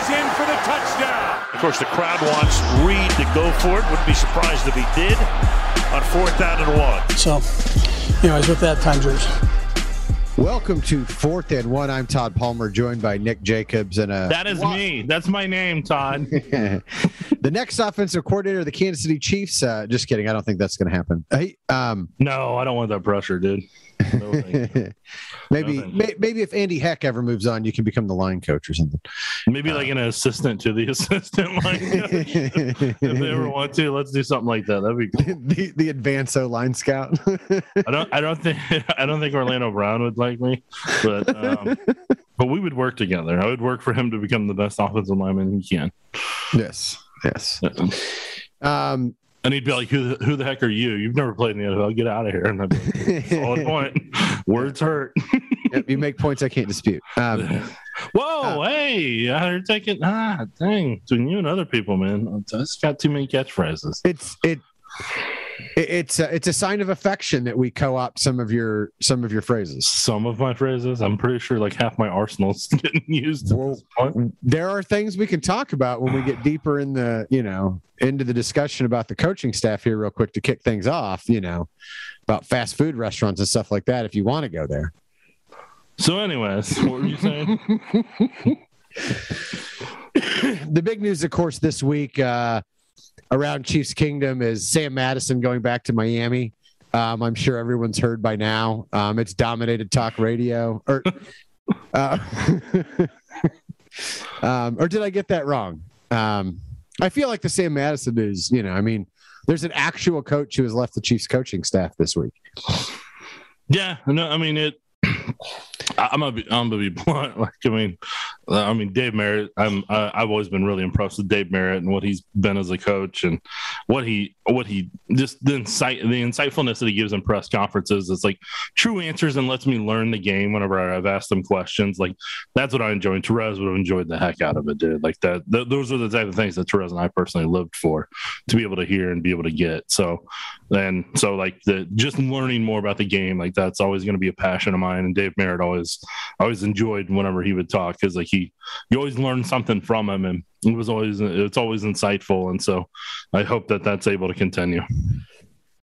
is in for the touchdown. Of course, the crowd wants Reid to go for it. Wouldn't be surprised if he did on fourth down and one. So, anyways, with that, time yours. Welcome to Fourth and One. I'm Todd Palmer, joined by Nick Jacobs and a. That is me. That's my name, Todd. the next offensive coordinator of the Kansas City Chiefs. Uh, just kidding. I don't think that's going to happen. Hey, um, no, I don't want that pressure, dude. No, maybe, no, may, maybe if Andy Heck ever moves on, you can become the line coach or something. Maybe uh, like an assistant to the assistant line coach. if they ever want to, let's do something like that. That'd be cool. the the advanced O line scout. I don't I don't think I don't think Orlando Brown would like me, but um, but we would work together. I would work for him to become the best offensive lineman he can. Yes. Yes. Um, and he'd be like, "Who the, who the heck are you? You've never played in the NFL. Get out of here!" And I'd be like, "Solid point. Words hurt." yep, you make points I can't dispute. Um, Whoa, uh, hey, you're taking ah, dang, between you and other people, man. I just got too many catchphrases. It's it it's a, it's a sign of affection that we co-opt some of your some of your phrases. Some of my phrases. I'm pretty sure like half my arsenal's getting used. Well, there are things we can talk about when we get deeper in the you know into the discussion about the coaching staff here, real quick to kick things off. You know about fast food restaurants and stuff like that. If you want to go there. So, anyways, what were you saying? the big news, of course, this week. Uh, around Chiefs Kingdom is Sam Madison going back to Miami. Um, I'm sure everyone's heard by now. Um, it's dominated talk radio. Or, uh, um, or did I get that wrong? Um, I feel like the Sam Madison is, you know, I mean, there's an actual coach who has left the Chiefs coaching staff this week. Yeah, no, I mean it. I'm gonna be, I'm gonna be blunt. Like, I mean, uh, I mean, Dave Merritt. I'm, uh, I've always been really impressed with Dave Merritt and what he's been as a coach and what he, what he just the insight, the insightfulness that he gives in press conferences. It's like true answers and lets me learn the game whenever I've asked him questions. Like that's what I enjoy. And Terez would have enjoyed the heck out of it, dude. Like that. Th- those are the type of things that Terez and I personally lived for to be able to hear and be able to get. So, then so like the just learning more about the game, like that's always going to be a passion of mine. And Dave Merritt always always enjoyed whenever he would talk because like he you always learn something from him and it was always it's always insightful and so i hope that that's able to continue.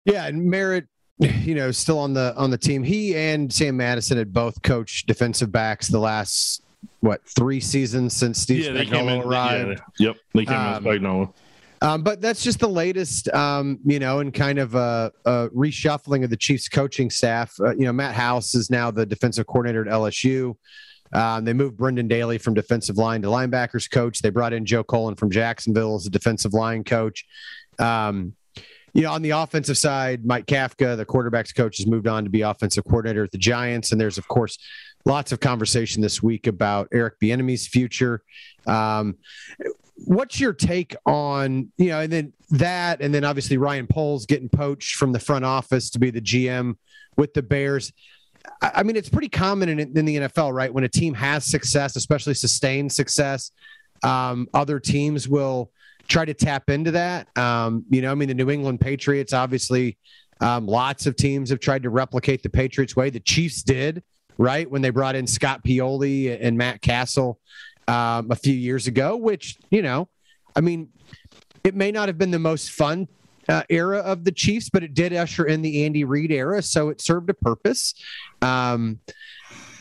Yeah and merritt you know still on the on the team. He and sam madison had both coached defensive backs the last what three seasons since steve yeah, Spagnuolo arrived yeah, yep they came um, in Spagnuolo. Um, but that's just the latest, um, you know, and kind of a, a, reshuffling of the Chiefs coaching staff. Uh, you know, Matt House is now the defensive coordinator at LSU. Um, they moved Brendan Daly from defensive line to linebackers coach. They brought in Joe Cullen from Jacksonville as a defensive line coach. Um, you know, on the offensive side, Mike Kafka, the quarterbacks coach, has moved on to be offensive coordinator at the Giants. And there's, of course, lots of conversation this week about Eric Bieniemy's future. Um, what's your take on you know and then that and then obviously ryan poles getting poached from the front office to be the gm with the bears. I mean it's pretty common in, in the nfl right? When a team has success especially sustained success um, other teams will try to tap into that. Um, you know i mean the new england patriots obviously um, lots of teams have tried to replicate the patriots way. The chiefs did right? When they brought in scott pioli and matt cassel um, a few years ago, which, you know, I mean, it may not have been the most fun uh, era of the Chiefs, but it did usher in the Andy Reid era. So it served a purpose. Um,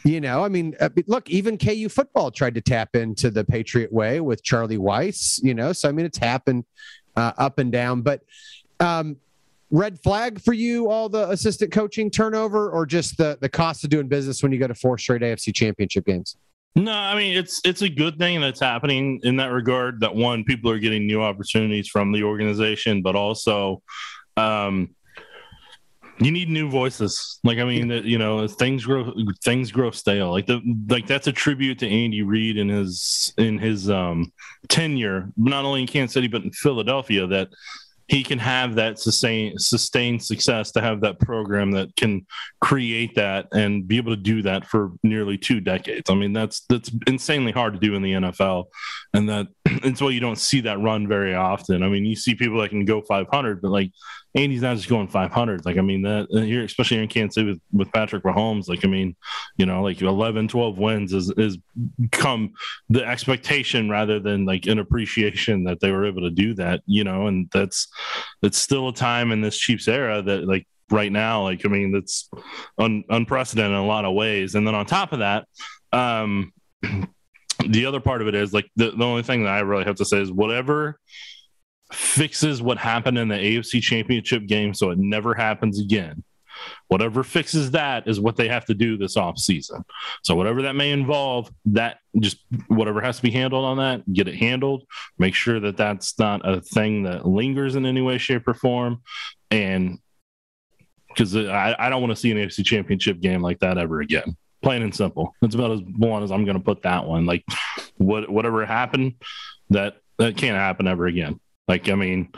you know, I mean, uh, look, even KU football tried to tap into the Patriot way with Charlie Weis, you know, so I mean, it's happened uh, up and down. But um, red flag for you, all the assistant coaching turnover, or just the, the cost of doing business when you go to four straight AFC championship games? No, I mean it's it's a good thing that's happening in that regard. That one, people are getting new opportunities from the organization, but also, um, you need new voices. Like I mean, you know, things grow things grow stale. Like the like that's a tribute to Andy Reid in his in his um tenure, not only in Kansas City but in Philadelphia. That he can have that sustain sustained success to have that program that can create that and be able to do that for nearly two decades. I mean, that's that's insanely hard to do in the NFL, and that it's why you don't see that run very often. I mean, you see people that can go 500, but like Andy's not just going 500. Like, I mean, that uh, here, especially here in Kansas City with, with Patrick Mahomes, like, I mean, you know, like 11, 12 wins is, is come the expectation rather than like an appreciation that they were able to do that, you know, and that's, it's still a time in this Chiefs era that like right now, like, I mean, that's un, unprecedented in a lot of ways. And then on top of that, um, the other part of it is like the, the only thing that I really have to say is whatever fixes what happened in the AFC championship game so it never happens again. Whatever fixes that is what they have to do this off season. So whatever that may involve, that just whatever has to be handled on that, get it handled. Make sure that that's not a thing that lingers in any way, shape, or form. And because I, I don't want to see an AFC championship game like that ever again. Plain and simple. It's about as blunt as I'm going to put that one. Like what whatever happened, that that can't happen ever again. Like, I mean,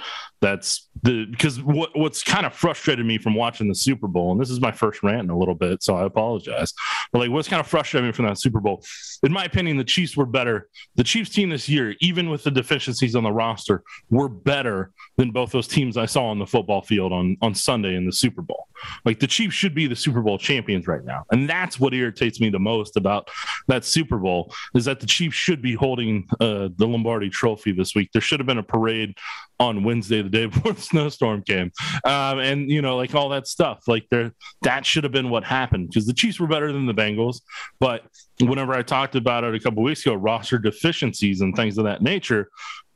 that's the because what what's kind of frustrated me from watching the Super Bowl, and this is my first rant in a little bit, so I apologize. But like, what's kind of frustrated me from that Super Bowl, in my opinion, the Chiefs were better. The Chiefs team this year, even with the deficiencies on the roster, were better than both those teams I saw on the football field on on Sunday in the Super Bowl. Like the Chiefs should be the Super Bowl champions right now, and that's what irritates me the most about that Super Bowl is that the Chiefs should be holding uh, the Lombardi Trophy this week. There should have been a parade on Wednesday, the day before the snowstorm came, um, and you know, like all that stuff. Like there, that should have been what happened because the Chiefs were better than the Bengals. But whenever I talked about it a couple weeks ago, roster deficiencies and things of that nature,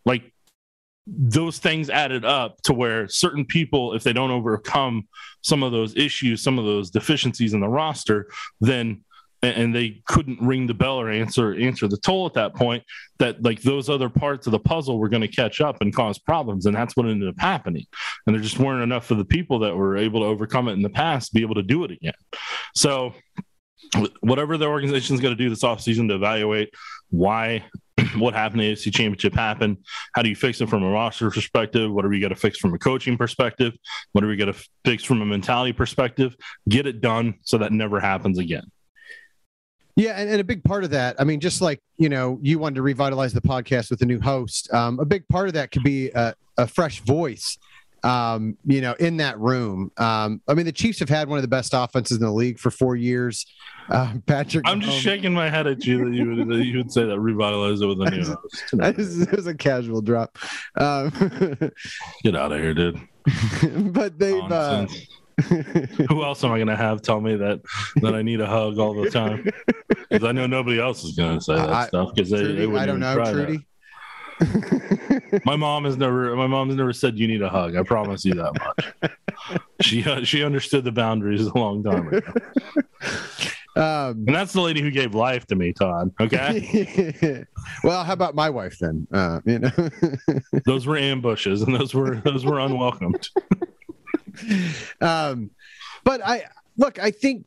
like those things added up to where certain people, if they don't overcome some of those issues, some of those deficiencies in the roster, then and they couldn't ring the bell or answer answer the toll at that point that like those other parts of the puzzle were going to catch up and cause problems and that's what ended up happening and there just weren't enough of the people that were able to overcome it in the past to be able to do it again so whatever the organization is going to do this offseason to evaluate why what happened to the AFC Championship happened. How do you fix it from a roster perspective? What are we got to fix from a coaching perspective? What are we going to fix from a mentality perspective? Get it done so that never happens again. Yeah, and, and a big part of that, I mean, just like you know, you wanted to revitalize the podcast with a new host. Um, a big part of that could be a, a fresh voice, um, you know, in that room. Um, I mean, the Chiefs have had one of the best offenses in the league for four years. Uh, Patrick, I'm just shaking my head at you that you would that you would say that revitalize it with a new host. it was a casual drop. Um, Get out of here, dude. but they've. Who else am I going to have tell me that that I need a hug all the time? Because I know nobody else is going to say that I, stuff because they, they wouldn't I don't know, Trudy. my mom has never my mom has never said you need a hug. I promise you that much. she uh, she understood the boundaries a long time ago. Um, and that's the lady who gave life to me, Todd. Okay. well, how about my wife then? Uh, you know, those were ambushes, and those were those were unwelcomed. um, but I look, I think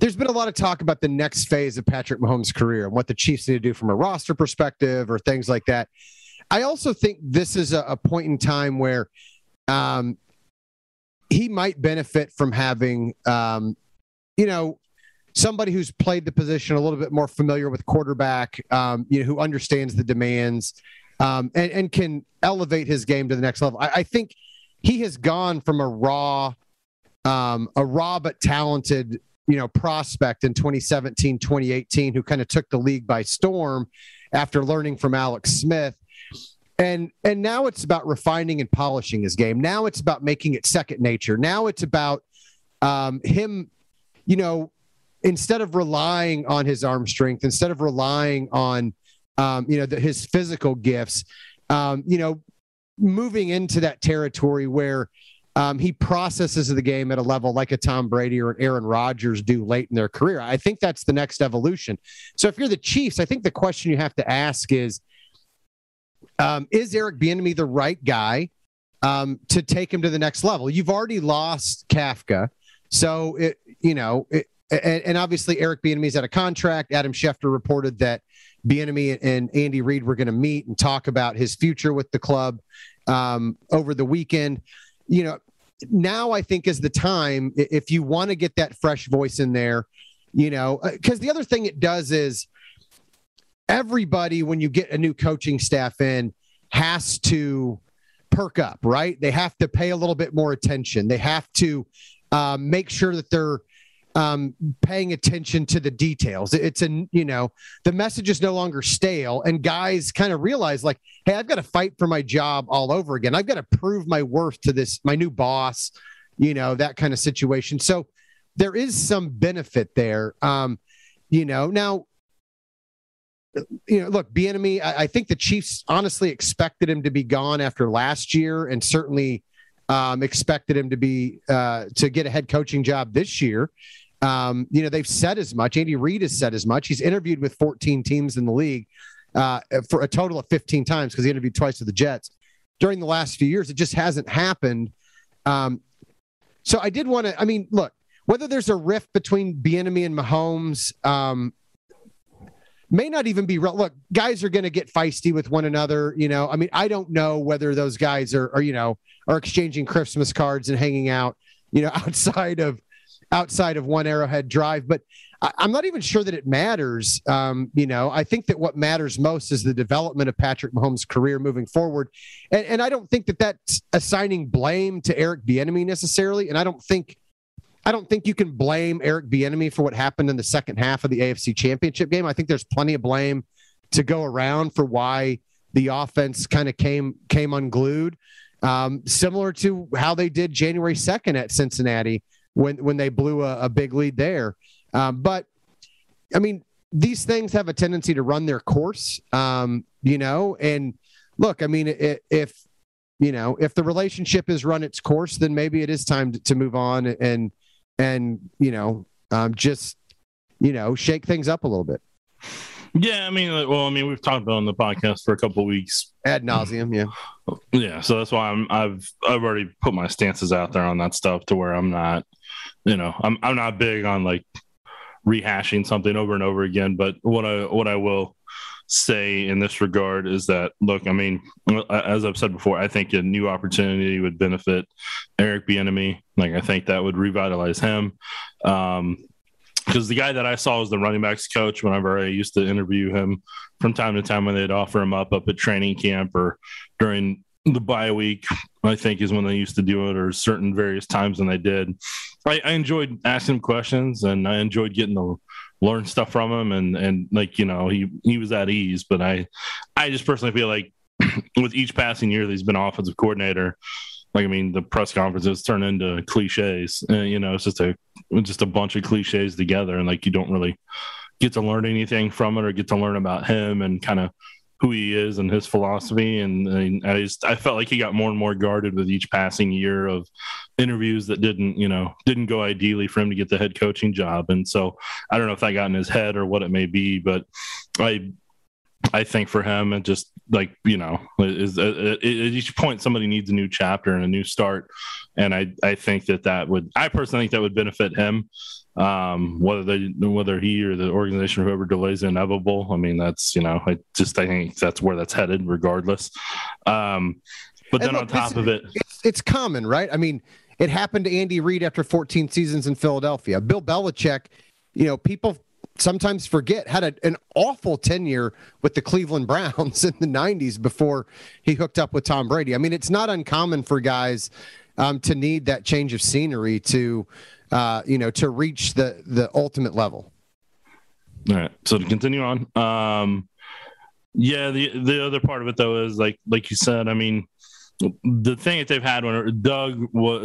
there's been a lot of talk about the next phase of Patrick Mahomes' career and what the Chiefs need to do from a roster perspective or things like that. I also think this is a, a point in time where um, he might benefit from having, um, you know, somebody who's played the position a little bit more familiar with quarterback, um, you know, who understands the demands um, and, and, can elevate his game to the next level. I, I think he has gone from a raw, um, a raw but talented, you know, prospect in 2017, 2018, who kind of took the league by storm after learning from Alex Smith. And and now it's about refining and polishing his game. Now it's about making it second nature. Now it's about um, him, you know, instead of relying on his arm strength, instead of relying on, um, you know, the, his physical gifts, um, you know, moving into that territory where um, he processes the game at a level like a Tom Brady or an Aaron Rodgers do late in their career. I think that's the next evolution. So if you're the Chiefs, I think the question you have to ask is, um, is Eric Bieniemy the right guy um, to take him to the next level? You've already lost Kafka, so it, you know, it, and, and, obviously Eric Bieniemy's out of contract. Adam Schefter reported that Bieniemy and Andy Reid were going to meet and talk about his future with the club. um, over the weekend. You know, now I think is the time if you want to get that fresh voice in there, you know, because the other thing it does is everybody, when you get a new coaching staff in, has to perk up, right? They have to pay a little bit more attention. They have to um, make sure that they're um, paying attention to the details. It's a, you know, the message is no longer stale, and guys kind of realize, like, hey, I've got to fight for my job all over again. I've got to prove my worth to this, my new boss, you know, that kind of situation. So there is some benefit there. Um, you know, now, you know, look, Bieniemy. I, I think the Chiefs honestly expected him to be gone after last year, and certainly um, expected him to be uh, to get a head coaching job this year. Um, you know, they've said as much. Andy Reid has said as much. He's interviewed with 14 teams in the league uh, for a total of 15 times because he interviewed twice with the Jets during the last few years. It just hasn't happened. Um, so I did want to. I mean, look, whether there's a rift between Bieniemy and Mahomes um, may not even be real. Look, guys are going to get feisty with one another. You know, I mean, I don't know whether those guys are, are you know, are exchanging Christmas cards and hanging out, you know, outside of outside of one Arrowhead Drive. But I, am not even sure that it matters. Um, you know, I think that what matters most is the development of Patrick Mahomes' career moving forward, and, and I don't think that that's assigning blame to Eric Bieniemy necessarily, and I don't think. I don't think you can blame Eric Bieniemy for what happened in the second half of the AFC Championship game. I think there's plenty of blame to go around for why the offense kind of came came unglued, um, similar to how they did January 2nd at Cincinnati when when they blew a, a big lead there. Um, but I mean, these things have a tendency to run their course, um, you know. And look, I mean, if you know if the relationship has run its course, then maybe it is time to, to move on and and you know um, just you know shake things up a little bit. Yeah, I mean, well, I mean, we've talked about on the podcast for a couple weeks ad nauseum. Yeah, yeah. So that's why I'm I've I've already put my stances out there on that stuff to where I'm not, you know, I'm I'm not big on like rehashing something over and over again. But what I what I will say in this regard is that look, I mean, as I've said before, I think a new opportunity would benefit Eric Bieniemy. Like I think that would revitalize him. Um, because the guy that I saw was the running backs coach whenever I used to interview him from time to time when they'd offer him up up at training camp or during the bye week, I think is when they used to do it, or certain various times when they did. I, I enjoyed asking questions and I enjoyed getting to learn stuff from him and and like you know he he was at ease. But I I just personally feel like with each passing year that he's been offensive coordinator, like I mean the press conferences turn into cliches. and, you know, it's just a just a bunch of cliches together, and like you don't really get to learn anything from it or get to learn about him and kind of who he is and his philosophy. And, and I just I felt like he got more and more guarded with each passing year of interviews that didn't you know didn't go ideally for him to get the head coaching job. And so I don't know if that got in his head or what it may be, but I I think for him, it just like you know, is at each point somebody needs a new chapter and a new start, and I I think that that would I personally think that would benefit him um, whether they whether he or the organization or whoever delays the inevitable. I mean, that's you know, I just I think that's where that's headed, regardless. Um, but then look, on top of it, it's, it's common, right? I mean, it happened to Andy Reid after 14 seasons in Philadelphia. Bill Belichick, you know, people sometimes forget had a, an awful tenure with the Cleveland Browns in the 90s before he hooked up with Tom Brady. I mean, it's not uncommon for guys um, to need that change of scenery to uh, you know, to reach the the ultimate level. All right. So to continue on, um, yeah, the the other part of it though is like like you said, I mean, the thing that they've had when Doug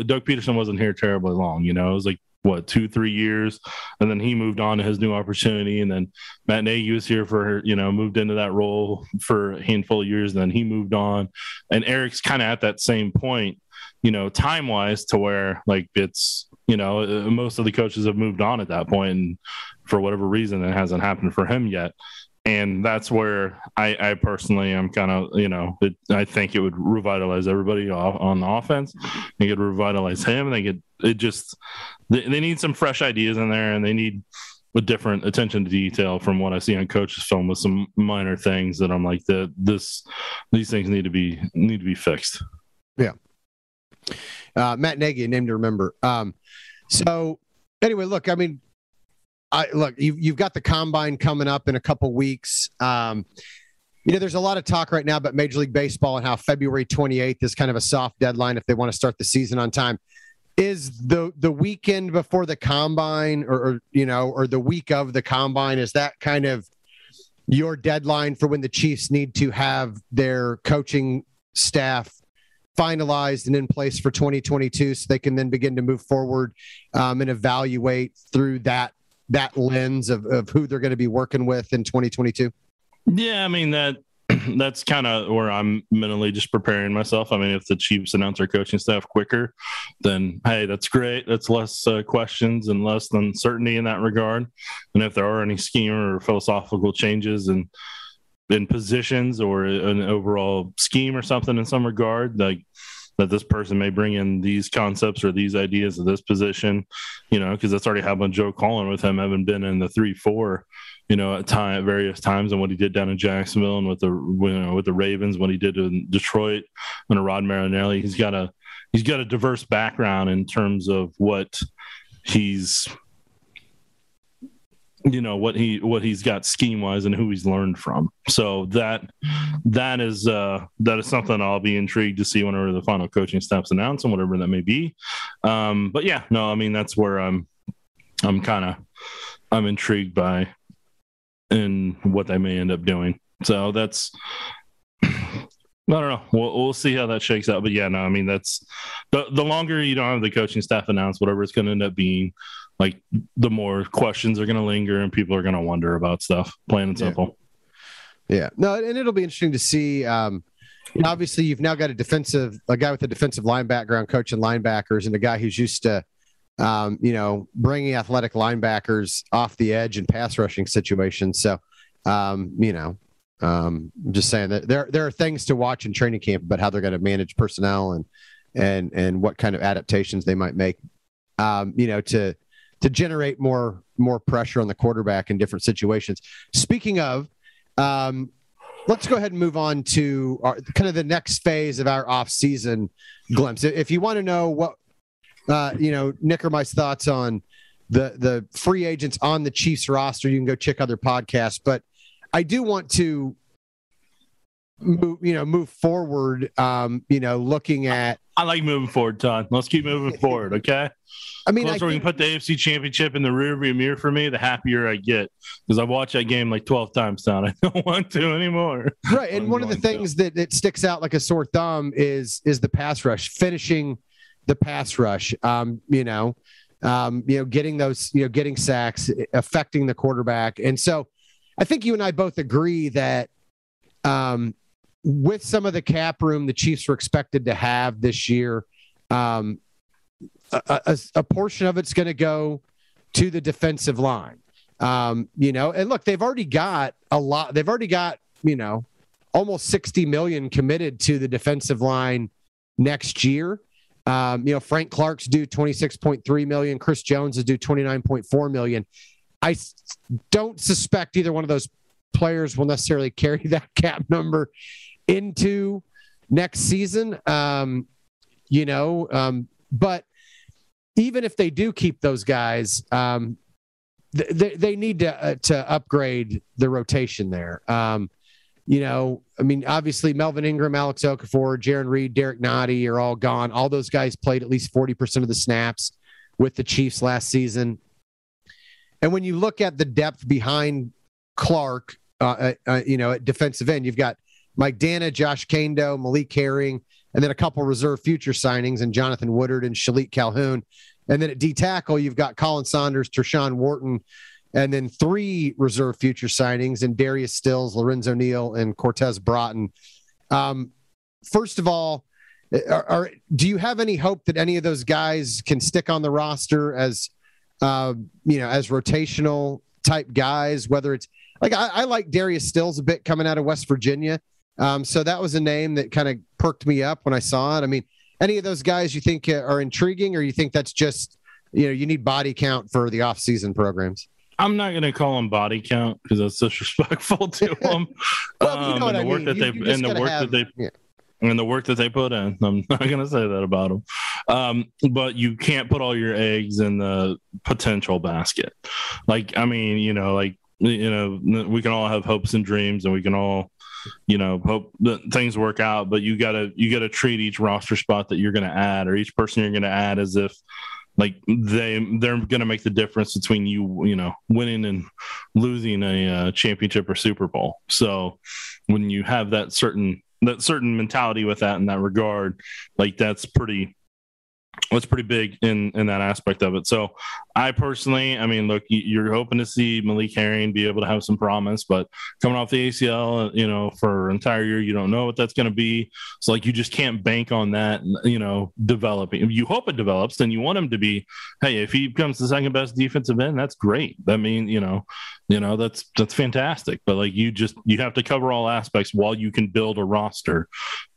Doug Pederson wasn't here terribly long, you know, it was like what two three years, and then he moved on to his new opportunity, and then Matt Nagy was here for you know moved into that role for a handful of years, and then he moved on, and Eric's kind of at that same point, you know, time wise to where like it's you know, uh, most of the coaches have moved on at that point, and for whatever reason, it hasn't happened for him yet. And that's where I, I personally am kind of, you know, it, I think it would revitalize everybody off, on the offense. They could revitalize him. And they could, it just, they, they need some fresh ideas in there, and they need, a different attention to detail from what I see on coach's film with some minor things that I'm like that this these things need to be need to be fixed. Uh, Matt Nagy, a name to remember. Um, so anyway, look, I mean, I look, you, you've got the combine coming up in a couple weeks. Um, you know, there's a lot of talk right now about Major League Baseball and how February 28th is kind of a soft deadline if they want to start the season on time. Is the the weekend before the combine, or, or you know, or the week of the combine, is that kind of your deadline for when the Chiefs need to have their coaching staff finalized and in place for 2022 so they can then begin to move forward um, and evaluate through that that lens of, of who they're going to be working with in 2022 yeah i mean that that's kind of where i'm mentally just preparing myself. I mean if the chiefs announce their coaching staff quicker then hey that's great. That's less uh, questions and less uncertainty in that regard. And if there are any scheme or philosophical changes and in positions or an overall scheme or something in some regard like that this person may bring in these concepts or these ideas of this position you know because that's already happened joe Cullen with him having been in the three four you know at time at various times and what he did down in jacksonville and with the you know with the ravens what he did in detroit and rod marinelli. He's got a he's got a diverse background in terms of what he's you know what he what he's got scheme wise and who he's learned from so that that is uh that is something i'll be intrigued to see whenever the final coaching staff's announced and whatever that may be um but yeah no i mean that's where i'm i'm kind of i'm intrigued by in what they may end up doing so that's I don't know. We'll, we'll see how that shakes out. But yeah, no, I mean that's the the longer you don't have the coaching staff announced, whatever it's going to end up being, like the more questions are going to linger and people are going to wonder about stuff. Plain and simple. Yeah. yeah. No, and it'll be interesting to see. Um, obviously, you've now got a defensive, a guy with a defensive line background, coaching linebackers, and a guy who's used to, um, you know, bringing athletic linebackers off the edge in pass rushing situations. So, um, you know, um, I'm just saying that there there are things to watch in training camp about how they're going to manage personnel and and and what kind of adaptations they might make. Um, you know, to to generate more more pressure on the quarterback in different situations. Speaking of, um, let's go ahead and move on to our, kind of the next phase of our off season glimpse. If you want to know what uh, you know, Nick or my thoughts on the the free agents on the Chiefs roster, you can go check other podcasts. But I do want to move, you know, move forward. Um, you know, looking at I like moving forward, Todd. Let's keep moving forward, okay? I mean, closer I we think, can put the AFC Championship in the rearview mirror for me, the happier I get because I've watched that game like twelve times now. I don't want to anymore. right. And one of the things that, that sticks out like a sore thumb is is the pass rush, finishing the pass rush. Um, you know, um, you know, getting those, you know, getting sacks, affecting the quarterback, and so I think you and I both agree that um, with some of the cap room the Chiefs were expected to have this year, um, a, a, a portion of it's going to go to the defensive line. Um, you know, and look, they've already got a lot. They've already got you know almost 60 million committed to the defensive line next year. Um, you know, Frank Clark's due 26.3 million. Chris Jones is due 29.4 million. I don't suspect either one of those players will necessarily carry that cap number into next season. Um, you know, um, but even if they do keep those guys, um, they, they need to uh, to upgrade the rotation there. Um, you know, I mean, obviously Melvin Ingram, Alex Okafor, Jarran Reed, Derrick Nnadi are all gone. All those guys played at least forty percent of the snaps with the Chiefs last season. And when you look at the depth behind Clark, uh, uh, uh you know, at defensive end, you've got Mike Danna, Josh Kaindoh, Malik Herring, and then a couple reserve future signings and Jonathan Woodard and Shilique Calhoun. And then at D tackle, you've got Colin Saunders, Tershawn Wharton, and then three reserve future signings and Darius Stills, Lorenzo Neal, and Cortez Broughton. Um, first of all, are, are, do you have any hope that any of those guys can stick on the roster as uh, you know as rotational type guys? Whether it's like I, I like Darius Stills a bit coming out of West Virginia, um, so that was a name that kind of perked me up when I saw it. I mean, any of those guys you think are intriguing, or you think that's just you know you need body count for the off-season programs? I'm not going to call them body count because that's disrespectful to them. well, you know um, and the I work mean. that You- they you and the work have, that they yeah. and the work that they put in. I'm not going to say that about them. Um, but you can't put all your eggs in the potential basket. Like, I mean, you know, like, you know, we can all have hopes and dreams and we can all, you know, hope that things work out, but you gotta, you gotta treat each roster spot that you're to add or each person you're to add as if like they, they're to make the difference between you, you know, winning and losing a uh, championship or Super Bowl. So when you have that certain, that certain mentality with that in that regard, like that's pretty that's pretty big in in that aspect of it. So I personally, I mean, look, you- you're hoping to see Malik Herring be able to have some promise, but coming off the ACL, you know, for an entire year, you don't know what that's going to be. So like, you just can't bank on that, you know, developing. You hope it develops, then you want him to be. Hey, if he becomes the second best defensive end, that's great. That mean, you know, you know, that's that's fantastic. But like, you just you have to cover all aspects while you can build a roster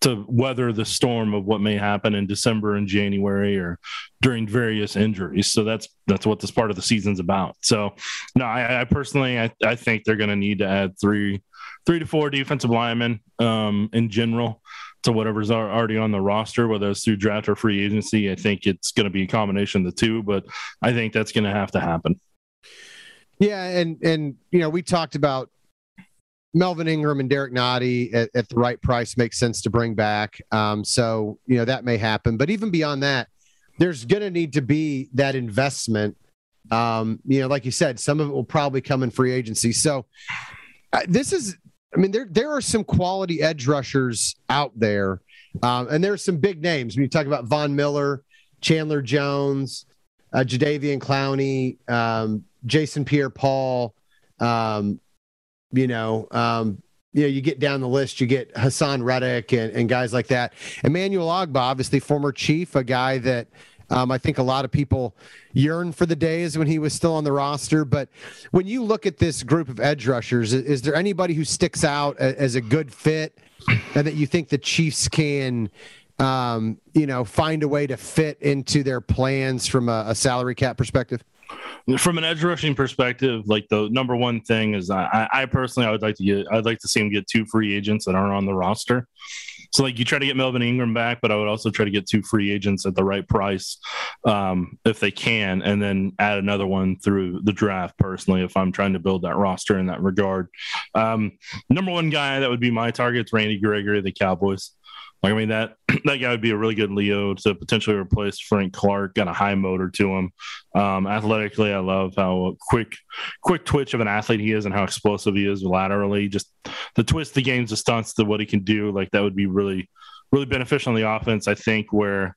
to weather the storm of what may happen in December and January or during various injuries. So that's that's what this part of the season's about. So no, I, I personally I, I think they're going to need to add three three to four defensive linemen um, in general to whatever's already on the roster, whether it's through draft or free agency. I think it's going to be a combination of the two, but I think that's going to have to happen. Yeah, and and you know we talked about Melvin Ingram and Derrick Nnadi at, at the right price makes sense to bring back. Um, so you know that may happen, but even beyond that, there's going to need to be that investment. Um, you know, like you said, some of it will probably come in free agency. So uh, this is, I mean, there there are some quality edge rushers out there, um, and there are some big names. When you talk about Von Miller, Chandler Jones, uh, Jadeveon Clowney, um, Jason Pierre-Paul. Um, you know, um, you know, you get down the list, you get Haason Reddick and, and guys like that. Emmanuel Ogbah, obviously former chief, a guy that um, I think a lot of people yearn for the days when he was still on the roster. But when you look at this group of edge rushers, is, is there anybody who sticks out a- as a good fit and that you think the Chiefs can, um, you know, find a way to fit into their plans from a, a salary cap perspective? From an edge rushing perspective, like the number one thing is I, I personally I would like to get I'd like to see him get two free agents that aren't on the roster. So like you try to get Melvin Ingram back, but I would also try to get two free agents at the right price um, if they can, and then add another one through the draft. Personally, if I'm trying to build that roster in that regard, um, number one guy that would be my target is Randy Gregory, the Cowboys. Like I mean that that guy would be a really good Leo to potentially replace Frank Clark. Got a high motor to him. Um, athletically, I love how quick quick twitch of an athlete he is and how explosive he is laterally. Just the twist, the games, the stunts, the what he can do. Like that would be really really beneficial in the offense. I think where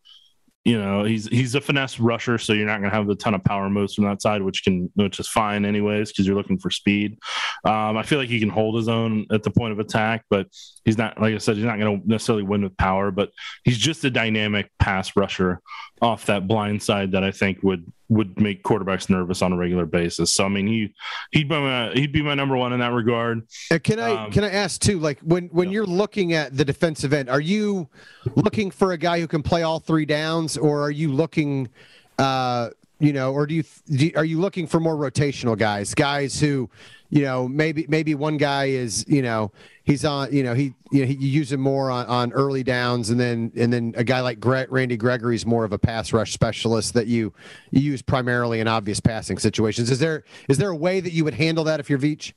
you know he's he's a finesse rusher, so you're not going to have a ton of power moves from that side, which can which is fine anyways because you're looking for speed. Um, I feel like he can hold his own at the point of attack, but he's not like I said, he's not going to necessarily win with power, but he's just a dynamic pass rusher off that blind side that I think would would make quarterbacks nervous on a regular basis. So I mean he he'd be my he'd be my number one in that regard. Uh, can I Um, can I ask too? Like when when Yeah. you're looking at the defensive end, are you looking for a guy who can play all three downs, or are you looking, uh, you know, or do you, do you- are you looking for more rotational guys, guys who, you know, maybe maybe one guy is you know he's on you know he you know he, you use him more on, on early downs, and then and then a guy like Gre- Randy Gregory is more of a pass rush specialist that you you use primarily in obvious passing situations. Is there is there a way that you would handle that if you're Veach?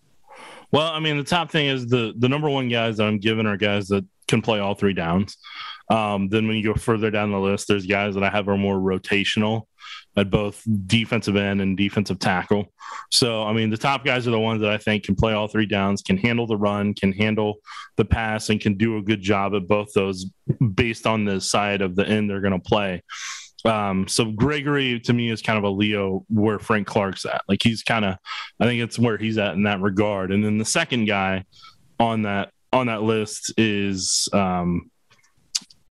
Well, I mean, the top thing is the the number one guys that I'm giving are guys that can play all three downs. Um, then when you go further down the list, there's guys that I have are more rotational at both defensive end and defensive tackle. So, I mean, the top guys are the ones that I think can play all three downs, can handle the run, can handle the pass, and can do a good job at both those based on the side of the end they're going to play. Um, so Gregory to me is kind of a Leo where Frank Clark's at. Like he's kind of, I think it's where he's at in that regard. And then the second guy on that on that list is um,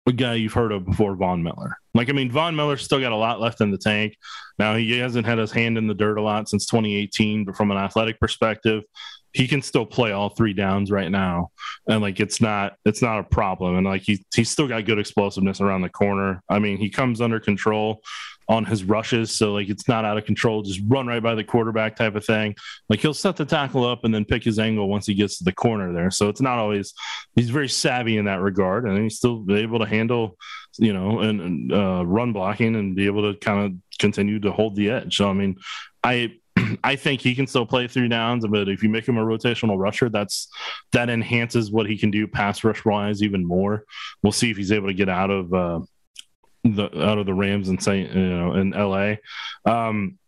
a guy you've heard of before, Von Miller. Like I mean, Von Miller's still got a lot left in the tank. Now he hasn't had his hand in the dirt a lot since 2018, but from an athletic perspective, he can still play all three downs right now, and like it's not it's not a problem. And like he he's still got good explosiveness around the corner. I mean, he comes under control on his rushes, so like it's not out of control. Just run right by the quarterback type of thing. Like he'll set the tackle up and then pick his angle once he gets to the corner there. So it's not always he's very savvy in that regard, and he's still able to handle you know and, uh, run blocking and be able to kind of continue to hold the edge. So I mean, I I think he can still play three downs, but if you make him a rotational rusher, that's that enhances what he can do pass rush wise even more. We'll see if he's able to get out of uh, the out of the Rams and say you know in LA. Um,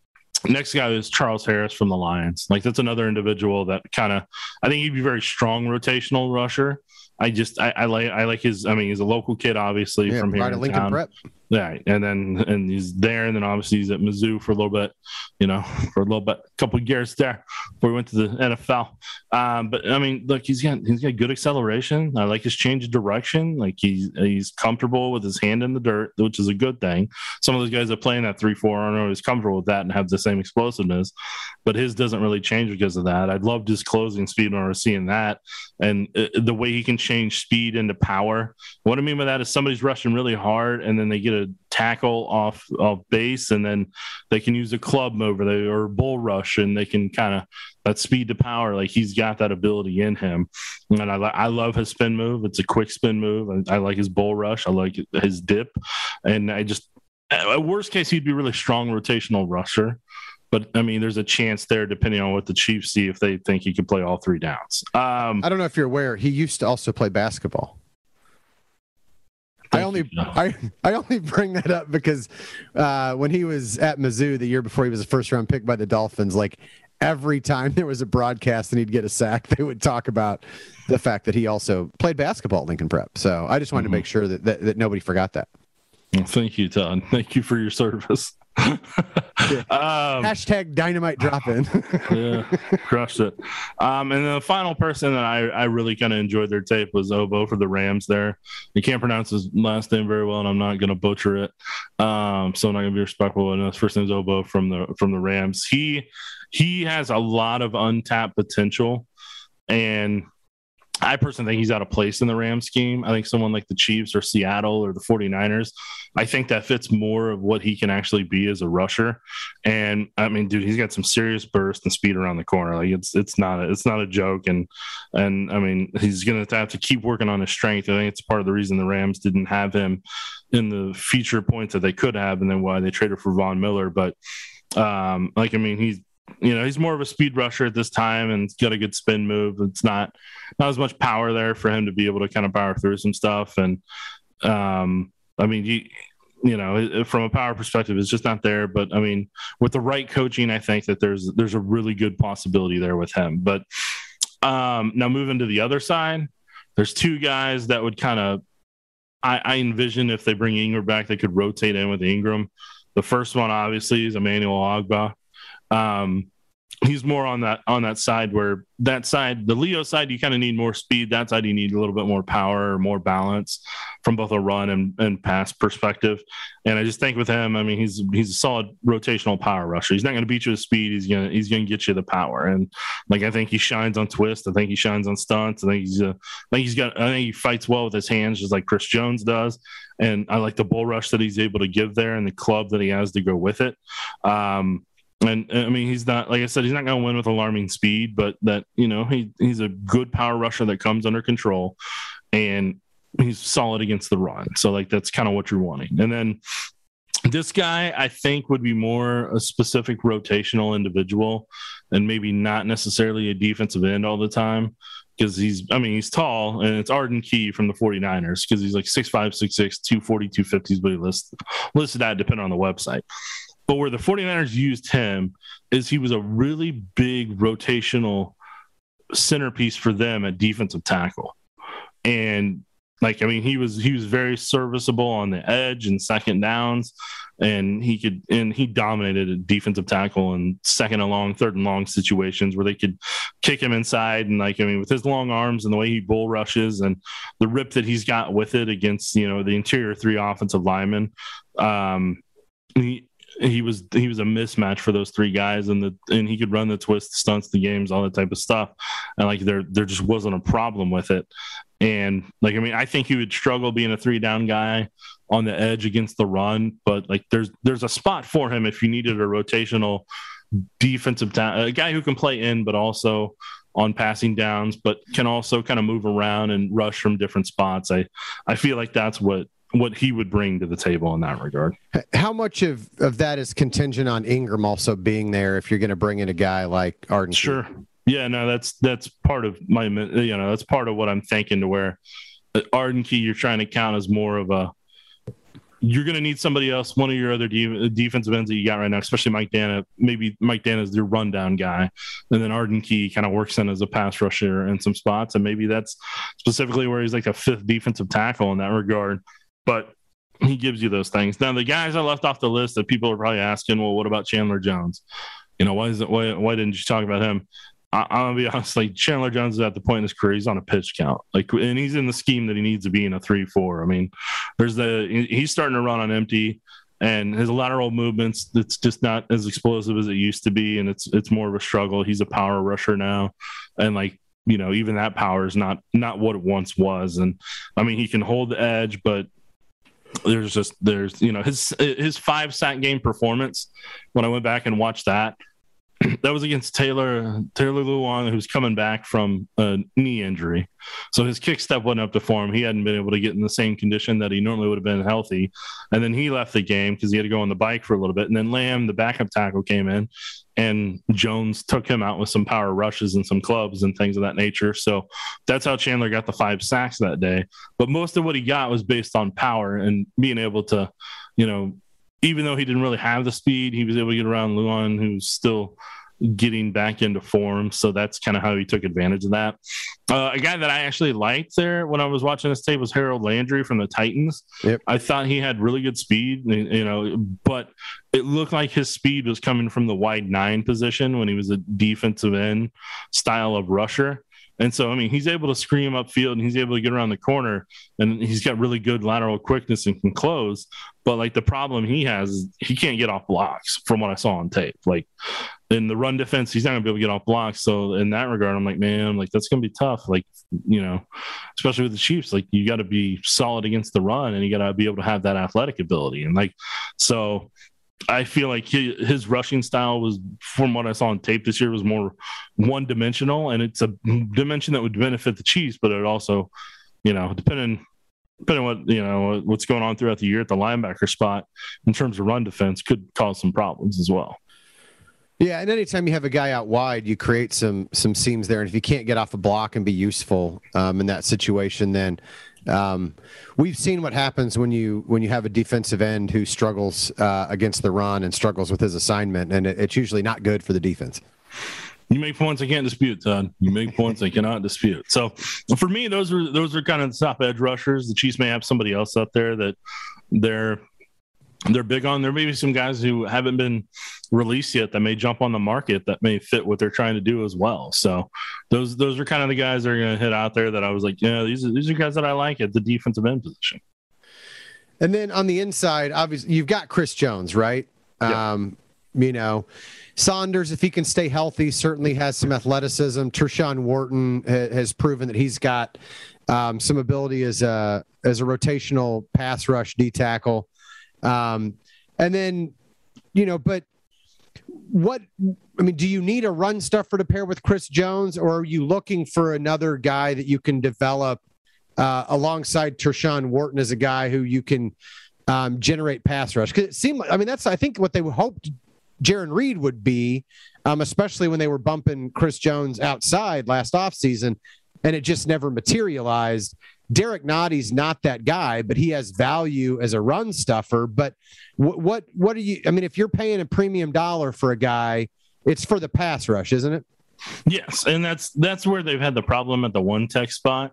next guy is Charles Harris from the Lions. Like that's another individual that kind of I think he'd be very strong rotational rusher. I just I, I, like I like his. I mean, he's a local kid, obviously Yeah, from here right in Lincoln town. Prep. Yeah, and then and he's there, and then obviously he's at Mizzou for a little bit, you know, for a little bit, a couple years there before he went to the NFL. Um, but I mean, look, he's got he's got good acceleration. I like his change of direction. Like he's he's comfortable with his hand in the dirt, which is a good thing. Some of those guys that play in that three four aren't always comfortable with that and have the same explosiveness, but his doesn't really change because of that. I loved his closing speed when I was seeing that, and uh, the way he can change speed into power. What I mean by that is somebody's rushing really hard, and then they get a tackle off off base, and then they can use a club over there or a bull rush, and they can kind of that speed to power. Like he's got that ability in him, and I I love his spin move. It's a quick spin move. I, I like his bull rush. I like his dip, and I just worst case he'd be really strong rotational rusher. But I mean, there's a chance there, depending on what the Chiefs see, if they think he can play all three downs. Um, I don't know if you're aware, he used to also play basketball. I only I, I only bring that up because uh, when he was at Mizzou the year before he was a first round pick by the Dolphins, like every time there was a broadcast and he'd get a sack, they would talk about the fact that he also played basketball at Lincoln Prep. So I just wanted Mhm. to make sure that, that, that nobody forgot that. Well, thank you, Todd. Thank you for your service. um, Hashtag dynamite drop in. yeah, crushed it. Um, and the final person that I, I really kind of enjoyed their tape was Obo for the Rams. There, you can't pronounce his last name very well, and I'm not going to butcher it. Um, so I'm not going to be respectful. And his first name's Obo from the from the Rams. He he has a lot of untapped potential, and I personally think he's out of place in the Rams scheme. I think someone like the Chiefs or Seattle or the 49ers, I think that fits more of what he can actually be as a rusher. And I mean, dude, he's got some serious burst and speed around the corner. Like it's it's not a, it's not a joke. And and I mean, he's gonna have to keep working on his strength. I think it's part of the reason the Rams didn't have him in the feature points that they could have, and then why they traded for Von Miller. But um, like I mean, he's you know he's more of a speed rusher at this time and got a good spin move. It's not not as much power there for him to be able to kind of power through some stuff. And um, I mean, you you know, from a power perspective, it's just not there. But I mean, with the right coaching, I think that there's there's a really good possibility there with him. But um, now moving to the other side, there's two guys that would kind of I, I envision if they bring Ingram back, they could rotate in with Ingram. The first one, obviously, is Emmanuel Ogbah. Um, he's more on that on that side where that side, the Leo side, you kind of need more speed. That side, you need a little bit more power or more balance from both a run and, and pass perspective. And I just think with him, I mean, he's he's a solid rotational power rusher. He's not going to beat you with speed. He's gonna he's gonna get you the power. And like I think he shines on twist. I think he shines on stunts. I think he's a, I think he's got. I think he fights well with his hands, just like Chris Jones does. And I like the bull rush that he's able to give there, and the club that he has to go with it. Um, and uh, I mean, he's not like I said, he's not going to win with alarming speed, but that you know he he's a good power rusher that comes under control, and he's solid against the run. So like that's kind of what you're wanting. And then this guy, I think, would be more a specific rotational individual, and maybe not necessarily a defensive end all the time. Because he's, I mean, he's tall, and it's Arden Key from the 49ers because he's like 6'5, 6'6, 240, 250 is what he lists, listed at, depending on the website. But where the 49ers used him is he was a really big rotational centerpiece for them at defensive tackle. And like I mean, he was he was very serviceable on the edge and second downs, and he could and he dominated a defensive tackle and second and long, third and long situations where they could kick him inside and like I mean, with his long arms and the way he bull rushes and the rip that he's got with it against you know the interior three offensive linemen, um, he he was he was a mismatch for those three guys, and the and he could run the twist, stunts, the games, all that type of stuff, and like there there just wasn't a problem with it. And like I mean, I think he would struggle being a three down guy on the edge against the run, but like there's there's a spot for him if you needed a rotational defensive ta- a guy who can play in, but also on passing downs, but can also kind of move around and rush from different spots. I I feel like that's what what he would bring to the table in that regard. How much of, of that is contingent on Ingram also being there if you're going to bring in a guy like Arden? Key? Sure. Yeah, no, that's that's part of my you know that's part of what I'm thinking to where uh, Arden Key you're trying to count as more of a you're going to need somebody else, one of your other de- defensive ends that you got right now, especially Mike Danna. Maybe Mike Danna is your rundown guy, and then Arden Key kind of works in as a pass rusher in some spots, and maybe that's specifically where he's like a fifth defensive tackle in that regard. But he gives you those things. Now, the guys I left off the list that people are probably asking, well, what about Chandler Jones? You know, why is it? Why, why didn't you talk about him? I, am gonna be honest. Like Chandler Jones is at the point in his career, he's on a pitch count. Like, and he's in the scheme that he needs to be in a three-four. I mean, there's the he's starting to run on empty, and his lateral movements. It's just not as explosive as it used to be, and it's it's more of a struggle. He's a power rusher now, and like you know, even that power is not not what it once was. And I mean, he can hold the edge, but there's just there's you know his his five sack game performance. When I went back and watched that that was against Taylor Taylor Lewan, who's coming back from a knee injury. So his kick step wasn't up to form. He hadn't been able to get in the same condition that he normally would have been healthy. And then he left the game because he had to go on the bike for a little bit. And then Lamm, the backup tackle, came in, and Jones took him out with some power rushes and some clubs and things of that nature. So that's how Chandler got the five sacks that day. But most of what he got was based on power and being able to, you know, even though he didn't really have the speed, he was able to get around Lewan, who's still getting back into form. So that's kind of how he took advantage of that. Uh, a guy that I actually liked there when I was watching this tape was Harold Landry from the Titans. Yep. I thought he had really good speed, you know, but it looked like his speed was coming from the wide nine position when he was a defensive end style of rusher. And so, I mean, he's able to scream upfield and he's able to get around the corner and he's got really good lateral quickness and can close. But like the problem he has is he can't get off blocks from what I saw on tape. Like in the run defense, he's not gonna be able to get off blocks. So in that regard, I'm like, man, like that's gonna be tough. Like, you know, especially with the Chiefs, like you got to be solid against the run and you got to be able to have that athletic ability. And like, so I feel like he, his rushing style was, from what I saw on tape this year, was more one dimensional, and it's a dimension that would benefit the Chiefs, but it also, you know, depending depending what you know what's going on throughout the year at the linebacker spot in terms of run defense, could cause some problems as well. Yeah, and anytime you have a guy out wide, you create some some seams there, and if you can't get off a block and be useful um, in that situation, then um, we've seen what happens when you when you have a defensive end who struggles uh, against the run and struggles with his assignment, and it, it's usually not good for the defense. You make points I can't dispute, Todd. You make points I cannot dispute. So for me, those are those are kind of the top edge rushers. The Chiefs may have somebody else out there that they're they're big on. There may be some guys who haven't been released yet that may jump on the market that may fit what they're trying to do as well. So those those are kind of the guys that are going to hit out there that I was like, yeah, these are these are guys that I like at the defensive end position. And then on the inside, obviously you've got Chris Jones, right? Yeah. Um, you know, Saunders, if he can stay healthy, certainly has some athleticism. Tershawn Wharton ha- has proven that he's got um, some ability as a as a rotational pass rush D tackle. Um, and then, you know, but what I mean, do you need a run stuffer to pair with Chris Jones, or are you looking for another guy that you can develop uh, alongside Tershawn Wharton as a guy who you can um, generate pass rush? Because it seemed like I mean that's I think what they hoped Jarran Reed would be, um, especially when they were bumping Chris Jones outside last offseason, and it just never materialized. Derrick Nnadi's not that guy, but he has value as a run stuffer. But what what what are you? I mean, if you're paying a premium dollar for a guy, it's for the pass rush, isn't it? Yes, and that's that's where they've had the problem at the one tech spot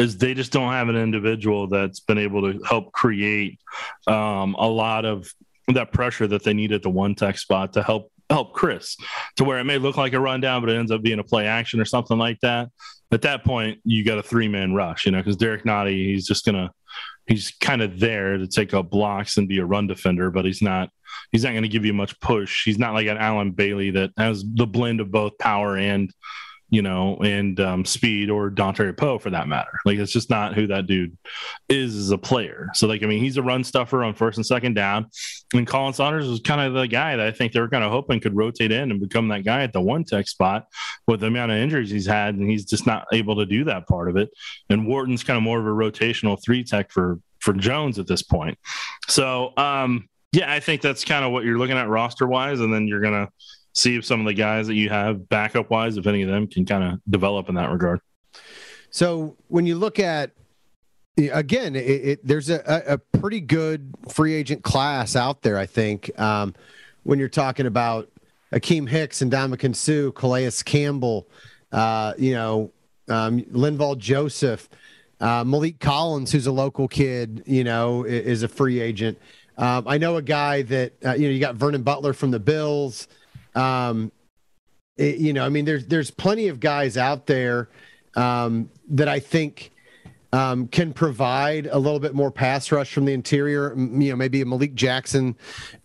is they just don't have an individual that's been able to help create um, a lot of that pressure that they need at the one tech spot to help help Chris to where it may look like a rundown, but it ends up being a play action or something like that at that point you got a three man rush, you know, because Derrick Nnadi, he's just gonna he's kind of there to take up blocks and be a run defender, but he's not he's not going to give you much push. He's not like an Allen Bailey that has the blend of both power and you know, and um, speed or Dontari Poe for that matter. Like it's just not who that dude is as a player. So like I mean, he's a run stuffer on first and second down. And Khalen Saunders was kind of the guy that I think they were kind of hoping could rotate in and become that guy at the one tech spot with the amount of injuries he's had, and he's just not able to do that part of it. And Wharton's kind of more of a rotational three tech for for Jones at this point. So um yeah, I think that's kind of what you're looking at roster wise, and then you're gonna see if some of the guys that you have backup wise, if any of them can kind of develop in that regard. So when you look at again, it, it, there's a, a, pretty good free agent class out there. I think um, when you're talking about Akiem Hicks and Ndamukong Suh, Calais Campbell, uh, you know, um, Linval Joseph, uh, Maliek Collins, who's a local kid, you know, is, is a free agent. Um, I know a guy that uh, you know you got Vernon Butler from the Bills. Um, it, you know, I mean, there's there's plenty of guys out there um, that I think um, can provide a little bit more pass rush from the interior. You know, maybe a Malik Jackson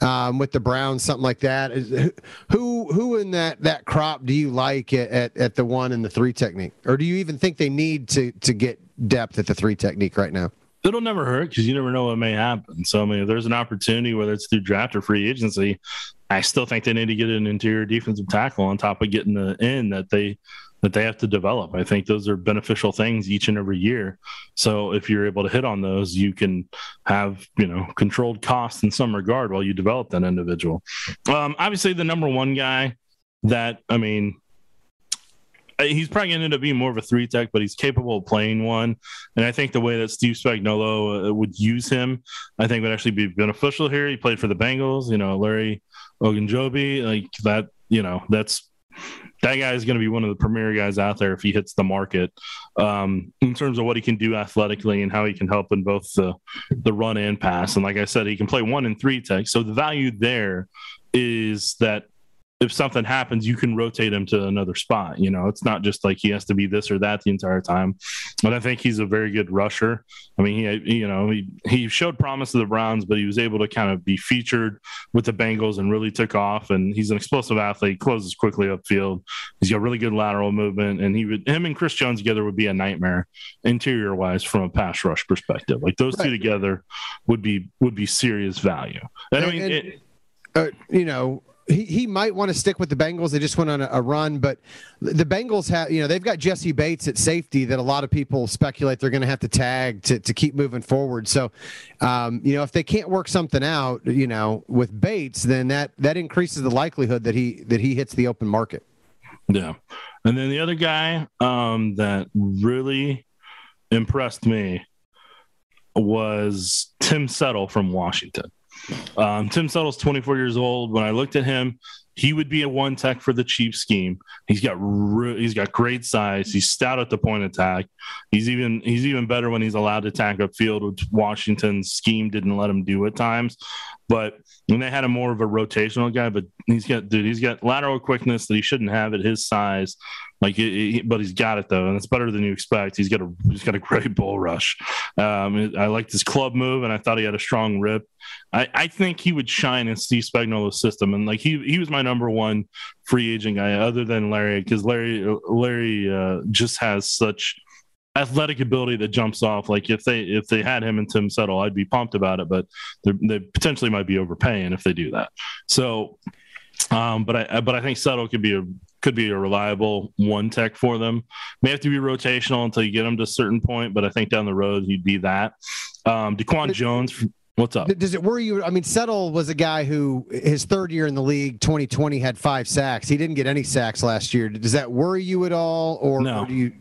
um, with the Browns, something like that. Is, who who in that that crop do you like at, at, at the one and the three technique, or do you even think they need to to get depth at the three technique right now? It'll never hurt because you never know what may happen. So I mean, if there's an opportunity, whether it's through draft or free agency, I still think they need to get an interior defensive tackle on top of getting the in that they that they have to develop. I think those are beneficial things each and every year. So if you're able to hit on those, you can have you know controlled costs in some regard while you develop that individual. Um, obviously, the number one guy that I mean he's probably going to end up being more of a three tech, but he's capable of playing one. And I think the way that Steve Spagnuolo uh, would use him, I think would actually be beneficial here. He played for the Bengals, you know, Larry Ogunjobi, like that, you know, that's that guy is going to be one of the premier guys out there if he hits the market um, in terms of what he can do athletically and how he can help in both the the run and pass. And like I said, he can play one and three tech. So the value there is that if something happens, you can rotate him to another spot. You know, it's not just like he has to be this or that the entire time. But I think he's a very good rusher. I mean, he, you know, he, he showed promise to the Browns, but he was able to kind of be featured with the Bengals and really took off. And he's an explosive athlete, closes quickly upfield. He's got really good lateral movement, and he would him and Chris Jones together would be a nightmare interior wise from a pass rush perspective. Like those right. two together would be would be serious value. And, and I mean. And, it, uh, you know, he, he might want to stick with the Bengals. They just went on a, a, run, but the Bengals have, you know, they've got Jessie Bates at safety that a lot of people speculate they're going to have to tag to, to keep moving forward. So, um, you know, if they can't work something out, you know, with Bates, then that that increases the likelihood that he that he hits the open market. Yeah, and then the other guy um, that really impressed me was Tim Settle from Washington. Um, Tim Settle's 24 years old. When I looked at him, he would be a one tech for the Chief scheme. He's got re- he's got great size. He's stout at the point attack. He's even he's even better when he's allowed to attack upfield, which Washington's scheme didn't let him do at times. But when they had a more of a rotational guy, but he's got dude, he's got lateral quickness that he shouldn't have at his size. Like, he, but he's got it though, and it's better than you expect. He's got a he's got a great bull rush. Um, I liked his club move, and I thought he had a strong rip. I, I think he would shine in Steve Spagnuolo's system, and like he he was my number one free agent guy, other than Larry, because Larry Larry uh, just has such athletic ability that jumps off. Like if they if they had him and Tim Settle, I'd be pumped about it, but they potentially might be overpaying if they do that. So, um, but I but I think Settle could be a could be a reliable one tech for them. May have to be rotational until you get him to a certain point, but I think down the road he'd be that. Um, Daquan Jones. What's up? Does it worry you? I mean, Settle was a guy who his third year in the league, 2020, had five sacks. He didn't get any sacks last year. Does that worry you at all, or, no. or do you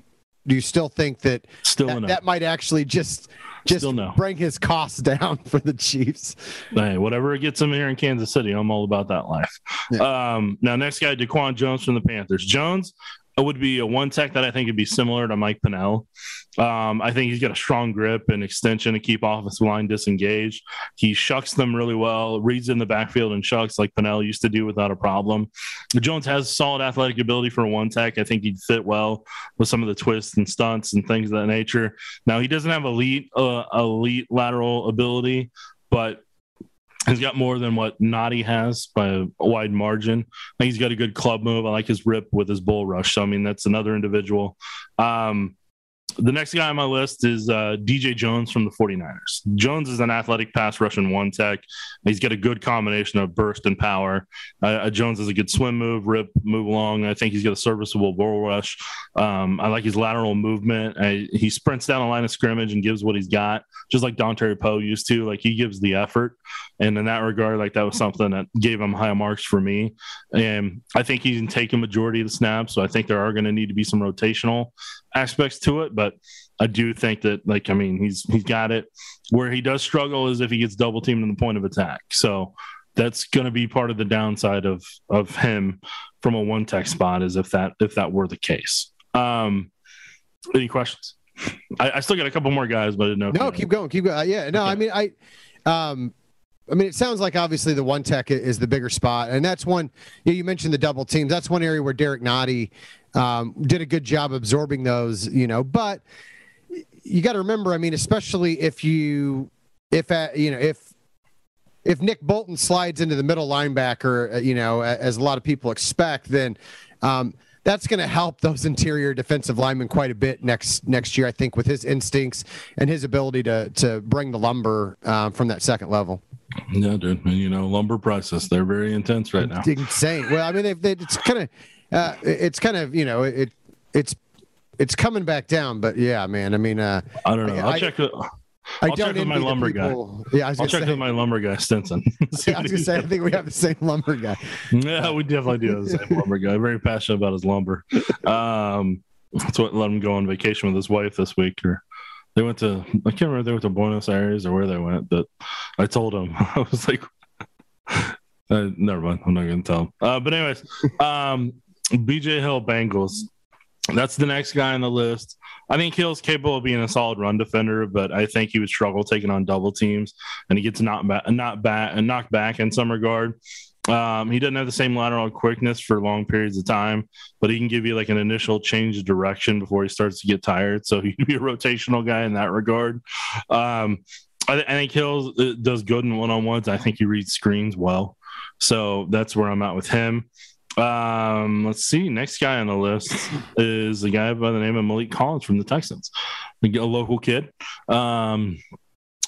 do you still think that still that, that might actually just just no. bring his costs down for the Chiefs. Hey, whatever it gets him here in Kansas City, I'm all about that life. Yeah. Um, now, next guy, Daquan Jones from the Panthers. Jones would be a one tech that I think would be similar to Mike Pennel. Um, I think he's got a strong grip and extension to keep offensive line disengaged. He shucks them really well, reads in the backfield and shucks like Pennel used to do without a problem. Jones has solid athletic ability for a one tech. I think he'd fit well with some of the twists and stunts and things of that nature. Now he doesn't have elite uh, elite lateral ability, but He's got more than what Nnadi has by a wide margin. I think he's got a good club move. I like his rip with his bull rush. So I mean, that's another individual. Um, the next guy on my list is uh, DJ Jones from the 49ers. Jones is an athletic pass rushing one tech. He's got a good combination of burst and power. Uh, uh, Jones is a good swim move, rip, move along. I think he's got a serviceable bull rush. Um, I like his lateral movement. I, he sprints down a line of scrimmage and gives what he's got, just like Dontari Poe used to. Like he gives the effort. And in that regard, like that was something that gave him high marks for me. And I think he can take a majority of the snaps. So I think there are going to need to be some rotational aspects to it. But I do think that, like, I mean, he's he's got it. Where he does struggle is if he gets double teamed in the point of attack. So that's going to be part of the downside of of him from a one tech spot is if that if that were the case. Um, any questions? I, I still got a couple more guys, but I didn't know. No, keep going, keep going. Yeah, no, okay. I mean, I, um, I mean, it sounds like obviously the one tech is the bigger spot, and that's one. You, you mentioned the double teams. That's one area where Derrick Nnadi um, did a good job absorbing those. You know, but you got to remember. I mean, especially if you, if uh, you know, if if Nick Bolton slides into the middle linebacker, uh, you know, as a lot of people expect, then um, that's going to help those interior defensive linemen quite a bit next next year. I think with his instincts and his ability to to bring the lumber uh, from that second level. Yeah, dude. And, you know, lumber prices, they're very intense right now. It's Insane. Well, I mean, they've, they, it's kind of, uh, it's kind of, you know, it, it's, it's coming back down, but yeah, man. I mean, uh, I don't know. I'll I, check it. I'll check with my lumber people, guy. Yeah, I will check say, with my lumber guy, Stinson. yeah, I was gonna say, I think we have the same lumber guy. yeah, we definitely do have the same lumber guy. Very passionate about his lumber. Um, that's what let him go on vacation with his wife this week, or they went to I can't remember they went to Buenos Aires or where they went, but I told them I was like, uh, never mind, I'm not gonna tell them. Uh, but anyways, um, BJ Hill Bengals. That's the next guy on the list. I think Hill's capable of being a solid run defender, but I think he would struggle taking on double teams, and he gets knocked back, not back, and knocked back in some regard. Um, he doesn't have the same lateral quickness for long periods of time, but he can give you like an initial change of direction before he starts to get tired. So he'd be a rotational guy in that regard. Um, I, think Hill uh, does good in one on ones. I think he reads screens well. So that's where I'm at with him. Um, let's see. Next guy on the list is a guy by the name of Maliek Collins from the Texans, a local kid. Um,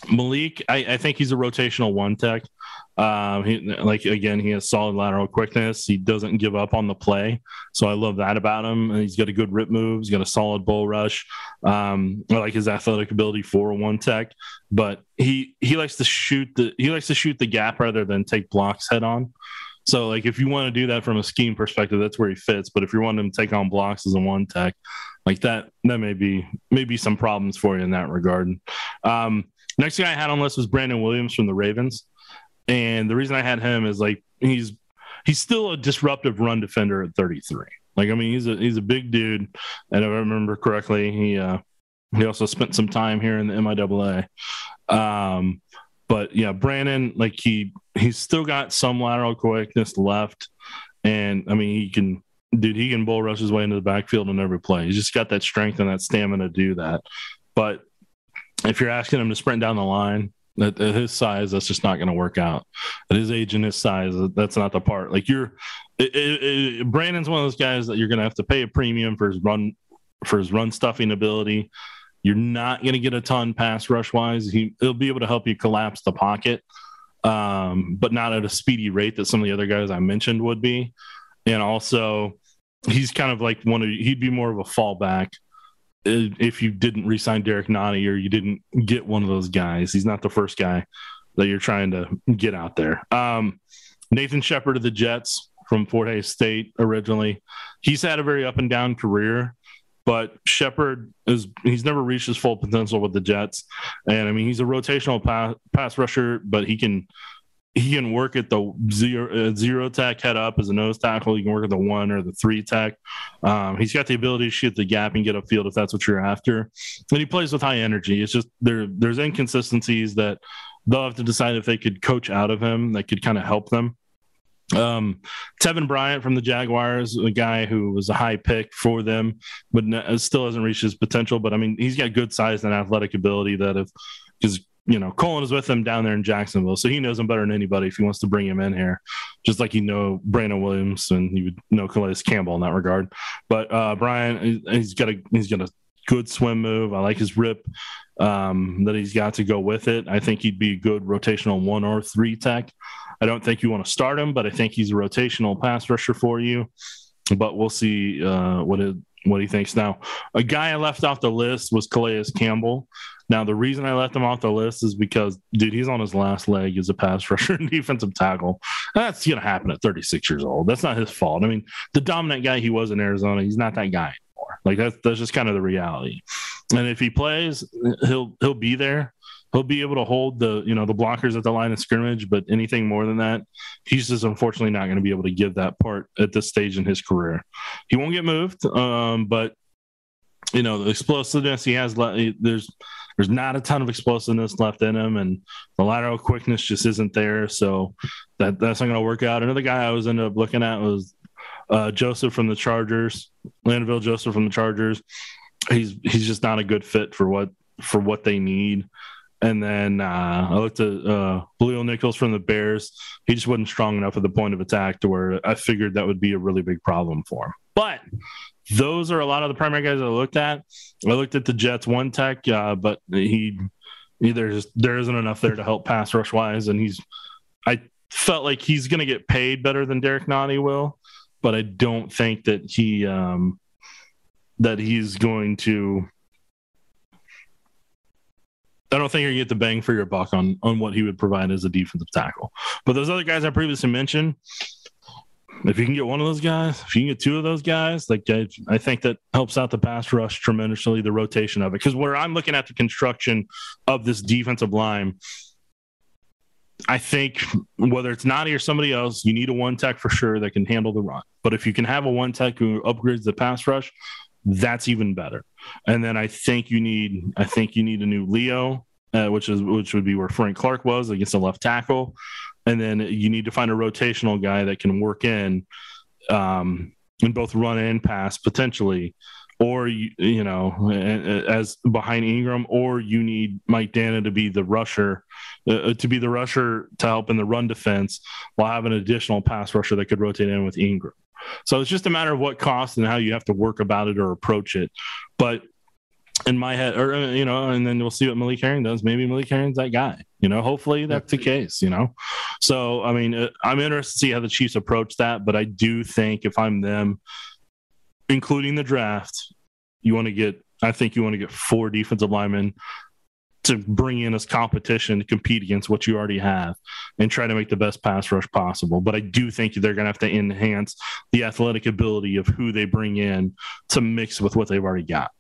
Maliek, I, I, think he's a rotational one tech. Um, he, like again, he has solid lateral quickness. He doesn't give up on the play, so I love that about him. And he's got a good rip move. He's got a solid bull rush. Um, I like his athletic ability for one tech, but he he likes to shoot the he likes to shoot the gap rather than take blocks head on. So like if you want to do that from a scheme perspective, that's where he fits. But if you're wanting to take on blocks as a one tech, like that, that may be maybe some problems for you in that regard. Um, next guy I had on list was Brandon Williams from the Ravens. And the reason I had him is like he's he's still a disruptive run defender at 33. Like I mean he's a he's a big dude, and if I remember correctly, he uh, he also spent some time here in the MIAA. Um, but yeah, Brandon like he he's still got some lateral quickness left, and I mean he can dude he can bull rush his way into the backfield on every play. He's just got that strength and that stamina to do that. But if you're asking him to sprint down the line, at, at his size, that's just not going to work out. At his age and his size, that's not the part. Like you're, it, it, it, Brandon's one of those guys that you're going to have to pay a premium for his run, for his run stuffing ability. You're not going to get a ton pass rush wise. He, he'll be able to help you collapse the pocket, um, but not at a speedy rate that some of the other guys I mentioned would be. And also, he's kind of like one of he'd be more of a fallback if you didn't resign Derrick Nnadi or you didn't get one of those guys. He's not the first guy that you're trying to get out there. Um, Nathan Shepherd of the Jets from Fort Hays State originally. He's had a very up and down career, but Shepherd is he's never reached his full potential with the Jets. And I mean, he's a rotational pass, pass rusher, but he can he can work at the zero uh, zero tech head up as a nose tackle. He can work at the one or the three tech. Um, he's got the ability to shoot the gap and get upfield if that's what you're after. And he plays with high energy. It's just there there's inconsistencies that they'll have to decide if they could coach out of him that could kind of help them. Um, Taven Bryan from the Jaguars, a guy who was a high pick for them, but still hasn't reached his potential. But I mean, he's got good size and athletic ability that if because you know, Cullen is with him down there in Jacksonville, so he knows him better than anybody if he wants to bring him in here. Just like you know Brandon Williams and you would know Calais Campbell in that regard. But uh, Bryan, he's got a he's got a good swim move. I like his rip um, that he's got to go with it. I think he'd be a good rotational one or three tech. I don't think you want to start him, but I think he's a rotational pass rusher for you. But we'll see uh, what it, what he thinks now. A guy I left off the list was Calais Campbell. Now, the reason I left him off the list is because, dude, he's on his last leg as a pass rusher and defensive tackle. That's going to happen at 36 years old. That's not his fault. I mean, the dominant guy he was in Arizona, he's not that guy anymore. Like that's that's just kind of the reality. And if he plays, he'll he'll be there. He'll be able to hold the you know the blockers at the line of scrimmage, but anything more than that, he's just unfortunately not going to be able to give that part at this stage in his career. He won't get moved, um, but you know the explosiveness he has. There's there's not a ton of explosiveness left in him, and the lateral quickness just isn't there. So that that's not going to work out. Another guy I was ended up looking at was uh, Joseph from the Chargers, Linval Joseph from the Chargers. He's he's just not a good fit for what for what they need. And then uh, I looked at uh, Bilal Nichols from the Bears. He just wasn't strong enough at the point of attack to where I figured that would be a really big problem for him. But those are a lot of the primary guys I looked at. I looked at the Jets one tech, uh, but he either just there isn't enough there to help pass rush wise, and he's I felt like he's going to get paid better than Derrick Nnadi will, but I don't think that he um, that he's going to. I don't think you're gonna get the bang for your buck on on what he would provide as a defensive tackle. But those other guys I previously mentioned, if you can get one of those guys, if you can get two of those guys, like I, I think that helps out the pass rush tremendously, the rotation of it. Because where I'm looking at the construction of this defensive line, I think whether it's Nnadi or somebody else, you need a one tech for sure that can handle the run. But if you can have a one tech who upgrades the pass rush, that's even better. And then I think you need, I think you need a new Leo, uh, which is which would be where Frank Clark was against the left tackle and then you need to find a rotational guy that can work in um, in both run and pass potentially or you, you know as behind Ingram or you need Mike Danna to be the rusher uh, uh, to be the rusher to help in the run defense while having an additional pass rusher that could rotate in with Ingram. So it's just a matter of what cost and how you have to work about it or approach it. But in my head, or uh, you know, and then we'll see what Malik Herring does. Maybe Malik Herring's that guy. You know, hopefully that's the case. You know, so I mean, uh, I'm interested to see how the Chiefs approach that. But I do think if I'm them, including the draft, you want to get. I think you want to get four defensive linemen to bring in as competition to compete against what you already have and try to make the best pass rush possible. But I do think they're going to have to enhance the athletic ability of who they bring in to mix with what they've already got.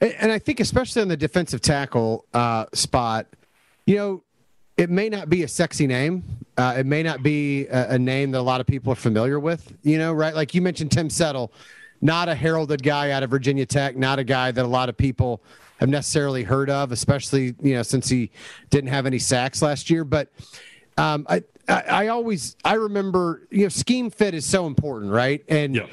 And I think, especially on the defensive tackle uh, spot, you know, it may not be a sexy name. Uh, it may not be a, a, name that a lot of people are familiar with, you know, right? Like you mentioned Tim Settle, not a heralded guy out of Virginia Tech, not a guy that a lot of people have necessarily heard of, especially, you know, since he didn't have any sacks last year. But um, I, I, I, always, I remember, you know, scheme fit is so important, right? And, yeah.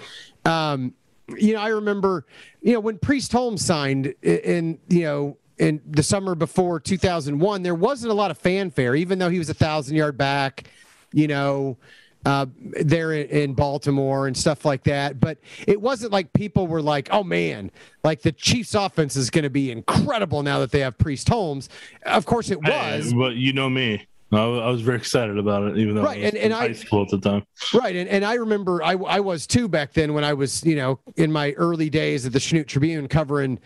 um, you know, I remember, you know, when Priest Holmes signed in, you know, in the summer before 2001, there wasn't a lot of fanfare, even though he was a thousand yard back, you know, uh, there in Baltimore and stuff like that. But it wasn't like people were like, oh man, like the Chiefs offense is going to be incredible now that they have Priest Holmes. Of course it was. Hey, but you know me. I was very excited about it, even though right. and, and high I, school at the time. Right, and, and I remember I, I was too back then when I was you know in my early days at the Chanute Tribune covering,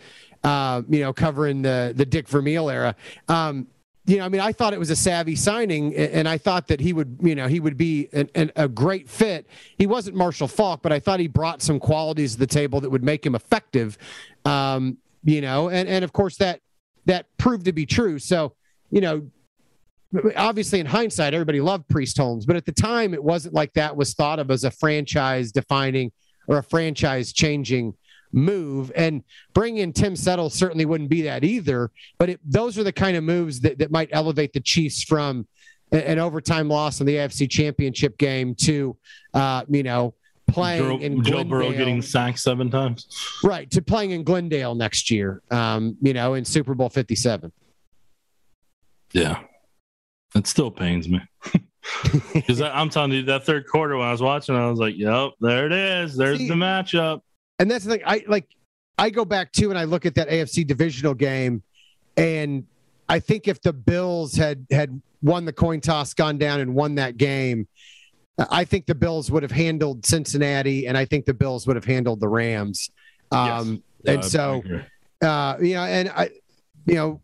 uh, you know covering the the Dick Vermeil era. Um, you know, I mean, I thought it was a savvy signing, and I thought that he would, you know, he would be an, an, a great fit. He wasn't Marshall Faulk, but I thought he brought some qualities to the table that would make him effective. Um, you know, and and of course that that proved to be true. So, you know, obviously in hindsight, everybody loved Priest Holmes, but at the time, it wasn't like that was thought of as a franchise defining or a franchise changing move. And bringing in Tim Settle certainly wouldn't be that either. But it, those are the kind of moves that, that might elevate the Chiefs from an overtime loss in the AFC Championship game to, uh, you know, playing Joe, in Glendale. Joe Burrow getting sacked seven times. Right. To playing in Glendale next year, um, you know, in Super Bowl 57. Yeah, it still pains me because I'm telling you that third quarter when I was watching, I was like, "Yep, there it is. There's See, the matchup." And that's the thing. I like. I go back to and I look at that AFC divisional game, and I think if the Bills had had won the coin toss, gone down and won that game, I think the Bills would have handled Cincinnati, and I think the Bills would have handled the Rams. Um, Yeah, and so, uh, you know, and I, you know,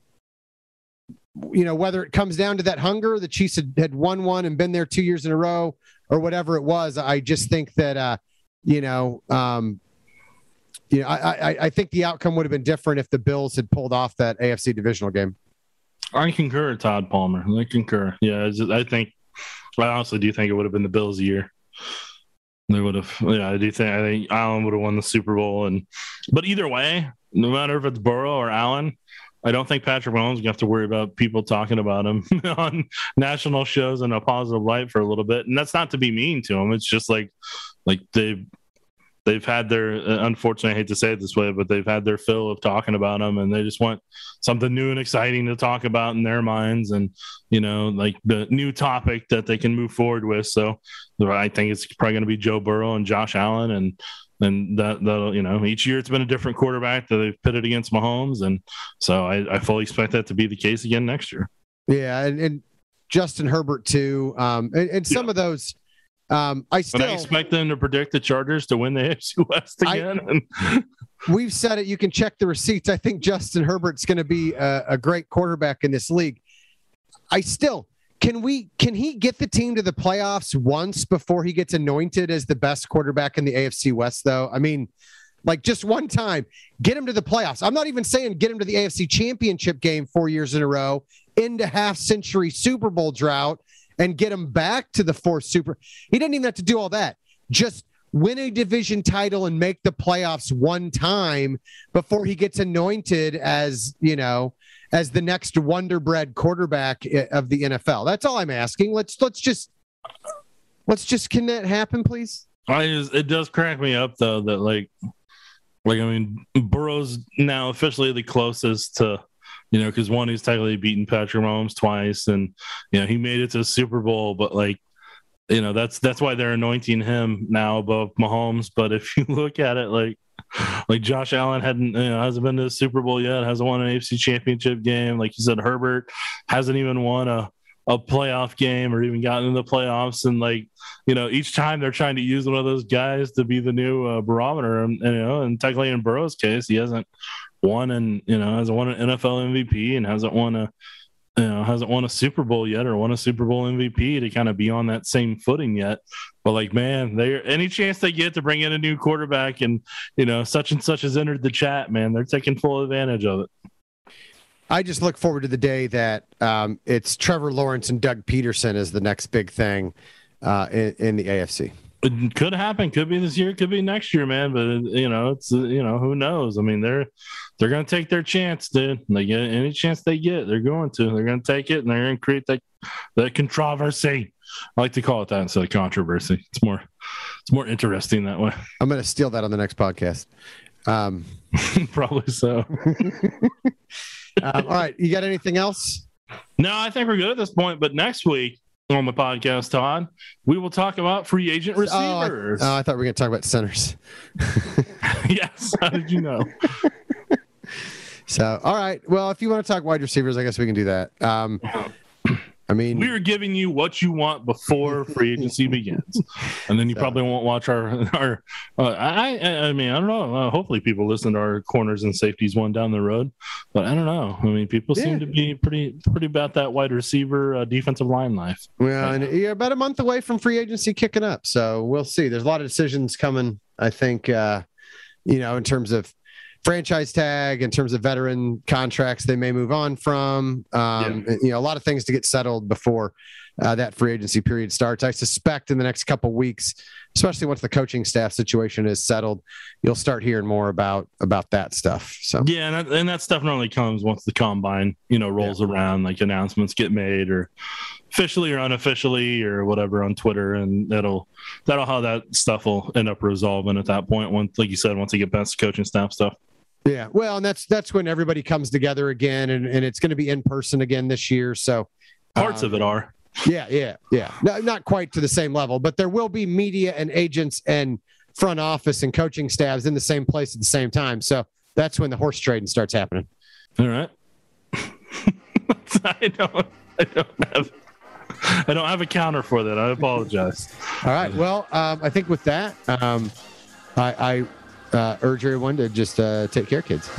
you know, whether it comes down to that hunger, the Chiefs had, had won one and been there two years in a row, or whatever it was, I just think that, uh, you know, um, you know, I, I, I think the outcome would have been different if the Bills had pulled off that AFC divisional game. I concur, Todd Palmer. I concur. Yeah, just- I think. I honestly do think it would have been the Bills' year. They would have. Yeah, I do think. I think Allen would have won the Super Bowl, and but either way, no matter if it's Burrow or Allen, I don't think Patrick Mahomes gonna have to worry about people talking about him on national shows in a positive light for a little bit. And that's not to be mean to him. It's just like, like they've they've had their. Unfortunately, I hate to say it this way, but they've had their fill of talking about him, and they just want something new and exciting to talk about in their minds, and you know, like the new topic that they can move forward with. So I think it's probably going to be Joe Burrow and Josh Allen, and and that that'll you know each year it's been a different quarterback that they've pitted against Mahomes, and so I, I fully expect that to be the case again next year. Yeah, and, and Justin Herbert too, um, and, and some of those. Um, I But still I expect them to predict the Chargers to win the AFC West again. and we've said it. You can check the receipts. I think Justin Herbert's going to be a, a great quarterback in this league. I still can we can he get the team to the playoffs once before he gets anointed as the best quarterback in the AFC West? Though I mean, like just one time, get him to the playoffs. I'm not even saying get him to the AFC Championship game four years in a row, into half century Super Bowl drought, and get him back to the fourth Super. He didn't even have to do all that. Just win a division title and make the playoffs one time before he gets anointed as you know as the next wonder bread quarterback of the NFL. That's all I'm asking. Let's let's just let's just can that happen, please? I just, it does crack me up though that like like I mean Burrow's now officially the closest to you know because one he's technically beaten Patrick Mahomes twice and you know he made it to the Super Bowl but like you know that's that's why they're anointing him now above Mahomes but if you look at it like like Josh Allen hadn't you know hasn't been to the Super Bowl yet hasn't won an AFC championship game. Like you said Herbert hasn't even won a a playoff game or even gotten in the playoffs. And like you know each time they're trying to use one of those guys to be the new uh, barometer. And, you know and technically in Burrow's case he hasn't won and you know hasn't won an NFL MVP and hasn't won a you know hasn't won a Super Bowl yet or won a Super Bowl MVP to kind of be on that same footing yet but like man they any chance they get to bring in a new quarterback and you know such and such has entered the chat man they're taking full advantage of it I just look forward to the day that um, it's Trevor Lawrence and Doug Pederson is the next big thing uh, in, in the AFC. It could happen. Could be this year. Could be next year, man. But you know, it's you know, who knows? I mean, they're they're gonna take their chance, dude. They get any chance they get, they're going to. They're gonna take it, and they're gonna create that that controversy. I like to call it that instead of controversy. It's more it's more interesting that way. I'm going to steal that on the next podcast. Um, Probably so. um, all right, you got anything else? No, I think we're good at this point. But next week on the podcast, Todd, we will talk about free agent Oh, I, receivers. oh, I thought we were going to talk about centers. yes. How did you know? So, all right. Well, if you want to talk wide receivers, I guess we can do that. Um, I mean, We are giving you what you want before free agency begins, and then you So- probably won't watch our our. Uh, I I mean I don't know. Uh, hopefully people listen to our corners and safeties one down the road, but I don't know. I mean people Yeah. seem to be pretty pretty about that wide receiver uh, defensive line life. well, and you're about a month away from free agency kicking up. So we'll see. There's a lot of decisions coming, I think, uh, you know, in terms of franchise tag, in terms of veteran contracts they may move on from. Um, You know, a lot of things to get settled before uh, that free agency period starts. I suspect in the next couple weeks, especially once the coaching staff situation is settled, you'll start hearing more about about that stuff. So Yeah, and that, and that stuff normally comes once the combine you know rolls around, like announcements get made or officially or unofficially or whatever on Twitter, and that'll that'll how that stuff will end up resolving at that point. Once, like you said, once they get past the coaching staff stuff. Yeah, well, and that's that's when everybody comes together again, and, and it's going to be in person again this year. So Parts um, of it are. Yeah, yeah, yeah. No, not quite to the same level, but there will be media and agents and front office and coaching staffs in the same place at the same time. So that's when the horse trading starts happening. All right. I don't. I don't have. I don't have a counter for that. I apologize. All right. Well, um, I think with that, um, I, I urge everyone to just uh, take care, kids.